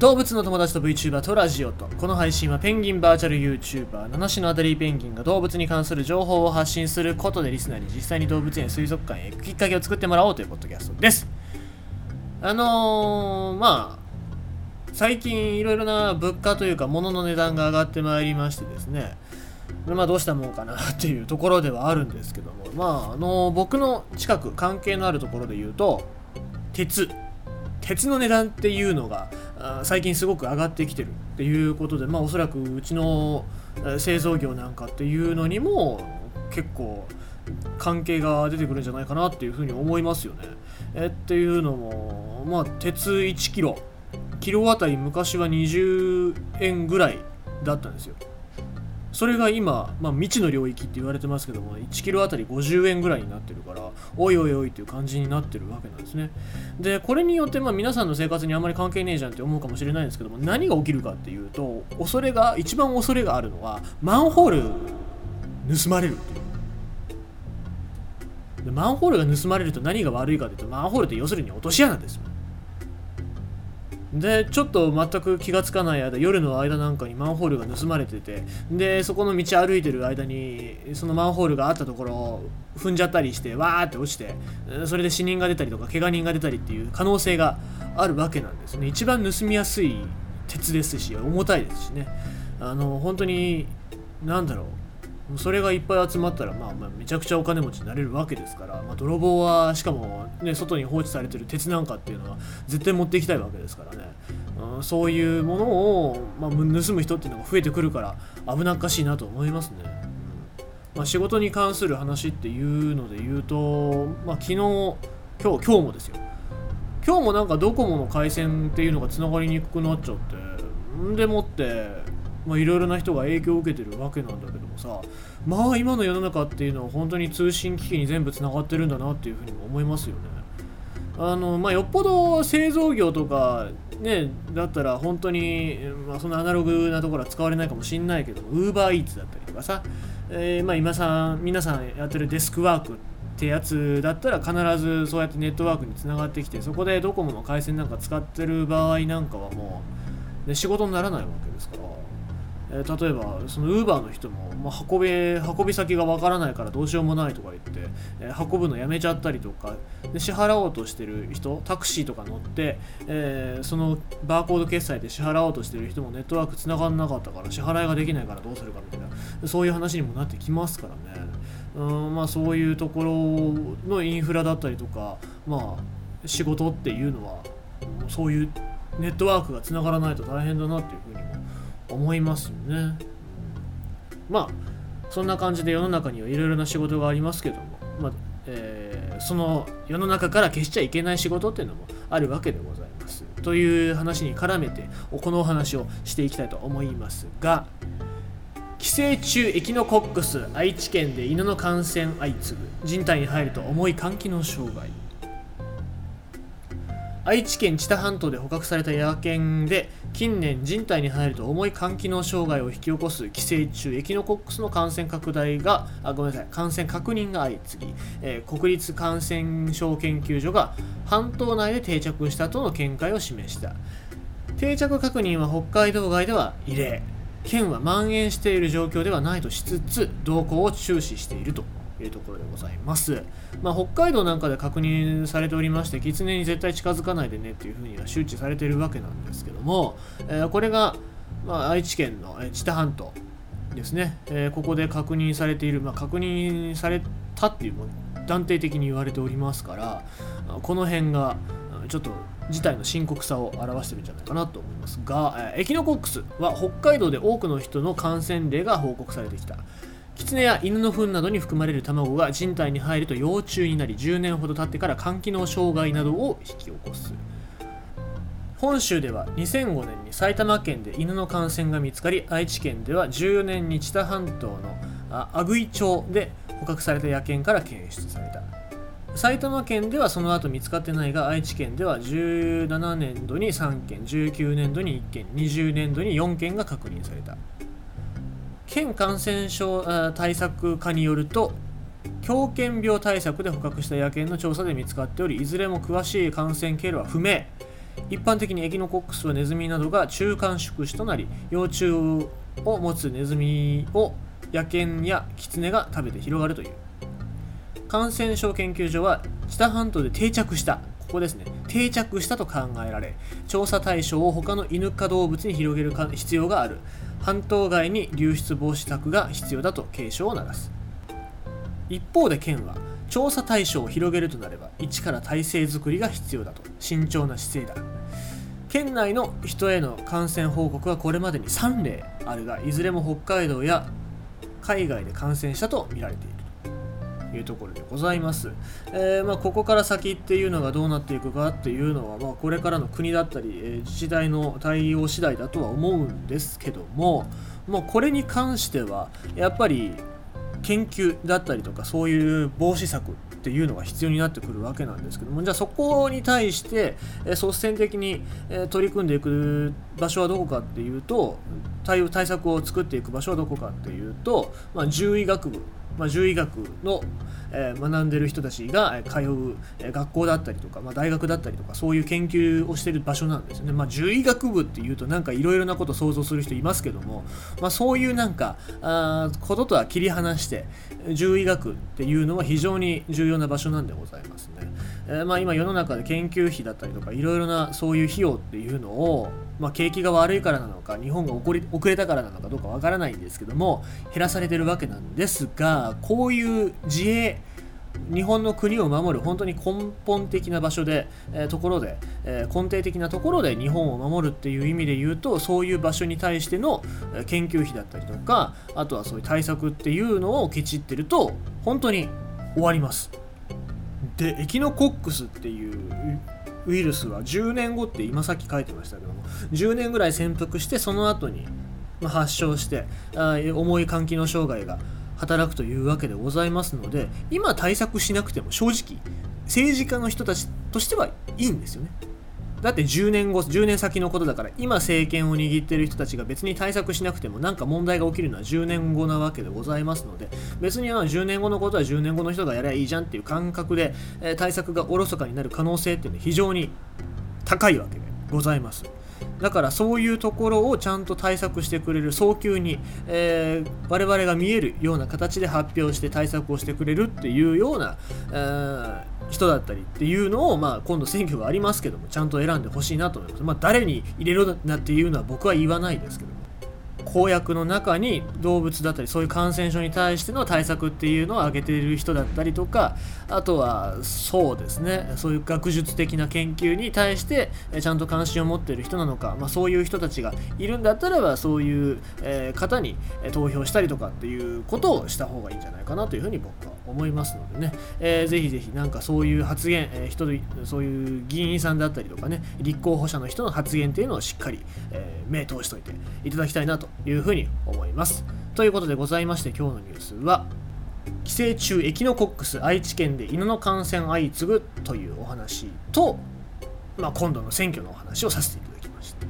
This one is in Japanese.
動物の友達と VTuber とラジオと。この配信はペンギンバーチャル YouTuber 七種のアダリーペンギンが動物に関する情報を発信することでリスナーに実際に動物園水族館へ行くきっかけを作ってもらおうというポッドキャストです。あのー、まあ最近いろいろな物価というか物の値段が上がってまいりましてですね。まあどうしたもんかなっていうところではあるんですけども。まああのー、僕の近く関係のあるところで言うと鉄。鉄の値段っていうのが最近すごく上がってきてるっていうことで、まあ、おそらくうちの製造業なんかっていうのにも結構関係が出てくるんじゃないかなっていうふうに思いますよね。えっていうのも、まあ、鉄1キロキロあたり昔は20円ぐらいだったんですよ。それが今、まあ、未知の領域って言われてますけども1キロあたり50円ぐらいになってるからおいおいおいっていう感じになってるわけなんですね。でこれによってまあ皆さんの生活にあんまり関係ねえじゃんって思うかもしれないんですけども何が起きるかっていうと恐れが一番恐れがあるのはマンホール盗まれるっていう。でマンホールが盗まれると何が悪いかっていうとマンホールって要するに落とし穴ですよ。でちょっと全く気がつかない間夜の間なんかにマンホールが盗まれててでそこの道歩いてる間にそのマンホールがあったところを踏んじゃったりしてわーって落ちてそれで死人が出たりとか怪我人が出たりっていう可能性があるわけなんですね。一番盗みやすい鉄ですし重たいですしね。あの本当に何だろう。それがいっぱい集まったら、まあ、まあめちゃくちゃお金持ちになれるわけですから、まあ、泥棒はしかも、ね、外に放置されてる鉄なんかっていうのは絶対持っていきたいわけですからね、うん、そういうものを、まあ、盗む人っていうのが増えてくるから危なっかしいなと思いますね、うん。まあ、仕事に関する話っていうので言うと、まあ、昨日今日今日もですよ。今日もなんかドコモの回線っていうのがつながりにくくなっちゃってんでもって、いろいろな人が影響を受けてるわけなんだけどさまあ今の世の中っていうのは本当に通信機器に全部つながってるんだなっていうふうにも思いますよね。あのまあ、よっぽど製造業とかねだったら本当に、まあ、そのアナログなところは使われないかもしんないけどウーバーイーツだったりとかさ、えー、まあ、今さん皆さんやってるデスクワークってやつだったら必ずそうやってネットワークにつながってきてそこでドコモの回線なんか使ってる場合なんかはもう、ね、仕事にならないわけですから。えー、例えばそのウーバーの人も、まあ、運び運び先がわからないからどうしようもないとか言って、えー、運ぶのやめちゃったりとかで支払おうとしてる人タクシーとか乗って、えー、そのバーコード決済で支払おうとしてる人もネットワーク繋がんなかったから支払いができないからどうするかみたいなそういう話にもなってきますからね。うんまあそういうところのインフラだったりとかまあ仕事っていうのはそういうネットワークがつながらないと大変だなっていうふうにも思いますよね。まあそんな感じで世の中にはいろいろな仕事がありますけども、まあえー、その世の中から消しちゃいけない仕事っていうのもあるわけでございます。という話に絡めてこのお話をしていきたいと思いますが寄生虫エキノコックス愛知県で犬の感染相次ぐ人体に入ると重い肝機能障害愛知県知多半島で捕獲された野犬で近年人体に入ると重い肝機能障害を引き起こす寄生虫エキノコックスの感染拡大があごめんなさい感染確認が相次ぎ、えー、国立感染症研究所が半島内で定着したとの見解を示した。定着確認は北海道外では異例。県は蔓延している状況ではないとしつつ動向を注視していると。いうところでございます。まあ、北海道なんかで確認されておりまして、キツネに絶対近づかないでねっていうふうには周知されているわけなんですけども、えー、これが、まあ、愛知県の知多半島ですね、えー、ここで確認されている、まあ、確認されたっていうも断定的に言われておりますから、この辺がちょっと事態の深刻さを表してるんじゃないかなと思いますが、えー、エキノコックスは北海道で多くの人の感染例が報告されてきた。キツネや犬の糞などに含まれる卵が人体に入ると幼虫になり10年ほど経ってから肝機能障害などを引き起こす。本州では2005年に埼玉県で犬の感染が見つかり愛知県では14年に知多半島の阿久井町で捕獲された野犬から検出された。埼玉県ではその後見つかってないが愛知県では17年度に3件19年度に1件20年度に4件が確認された。県感染症対策課によると狂犬病対策で捕獲した野犬の調査で見つかっておりいずれも詳しい感染経路は不明。一般的にエキノコックスはネズミなどが中間宿主となり幼虫を持つネズミを野犬やキツネが食べて広がるという。感染症研究所は知多半島で定着したここですね。定着したと考えられ調査対象を他の犬科動物に広げる必要がある。半島外に流出防止策が必要だと警鐘を鳴らす。一方で県は調査対象を広げるとなれば一から体制づくりが必要だと慎重な姿勢だ。県内の人への感染報告はこれまでに3例あるがいずれも北海道や海外で感染したとみられている。いうところでございます、えー、まあ、ここから先っていうのがどうなっていくかっていうのは、まあ、これからの国だったり、えー、自治体の対応次第だとは思うんですけどももうこれに関してはやっぱり研究だったりとかそういう防止策っていうのが必要になってくるわけなんですけどもじゃあそこに対して、え率先的に、え取り組んでいく場所はどこかっていうと対対策を作っていく場所はどこかっていうと、まあ、獣医学部まあ、獣医学の、え、学んでる人たちが通う、学校だったりとか、まあ、大学だったりとかそういう研究をしてる場所なんですよね。まあ、獣医学部っていうとなんかいろいろなこと想像する人いますけども、まあ、そういうなんかあこととは切り離して獣医学っていうのは非常に重要な場所なんでございますね。えー、まあ、今世の中で研究費だったりとかいろいろなそういう費用っていうのをまあ、景気が悪いからなのか日本が遅れ遅れたからなのかどうかわからないんですけども減らされてるわけなんですがこういう自衛日本の国を守る本当に根本的な場所で、えー、ところで、えー、根底的なところで日本を守るっていう意味で言うとそういう場所に対しての研究費だったりとかあとはそういう対策っていうのをケチってると本当に終わります。でエキノコックスっていうウイルスは10年後って今さっき書いてましたけども10年ぐらい潜伏してその後に発症してあ重い肝機能障害が働くというわけでございますので今対策しなくても正直政治家の人たちとしてはいいんですよね。だって10年後、10年先のことだから、今政権を握ってる人たちが別に対策しなくても何か問題が起きるのは10年後なわけでございますので、別に10年後のことは10年後の人がやればいいじゃんっていう感覚で、え対策がおろそかになる可能性っていうのは非常に高いわけでございます。だからそういうところをちゃんと対策してくれる早急に、えー、我々が見えるような形で発表して対策をしてくれるっていうような、えー、人だったりっていうのを、まあ、今度選挙がありますけどもちゃんと選んでほしいなと思います。まあ、誰に入れろなっていうのは僕は言わないですけども。公約の中に動物だったりそういう感染症に対しての対策っていうのを挙げている人だったりとかあとはそうですねそういう学術的な研究に対してちゃんと関心を持っている人なのか、まあ、そういう人たちがいるんだったらばそういう、方に投票したりとかっていうことをした方がいいんじゃないかなというふうに僕は思いますのでね、えー、ぜひぜひなんかそういう発言、えー、人そういう議員さんだったりとかね立候補者の人の発言っていうのをしっかり、えー、目通しといていただきたいなというふうに思います。ということでございまして今日のニュースは寄生虫エキノコックス愛知県で犬の感染相次ぐというお話と、まあ、今度の選挙のお話をさせていただきました。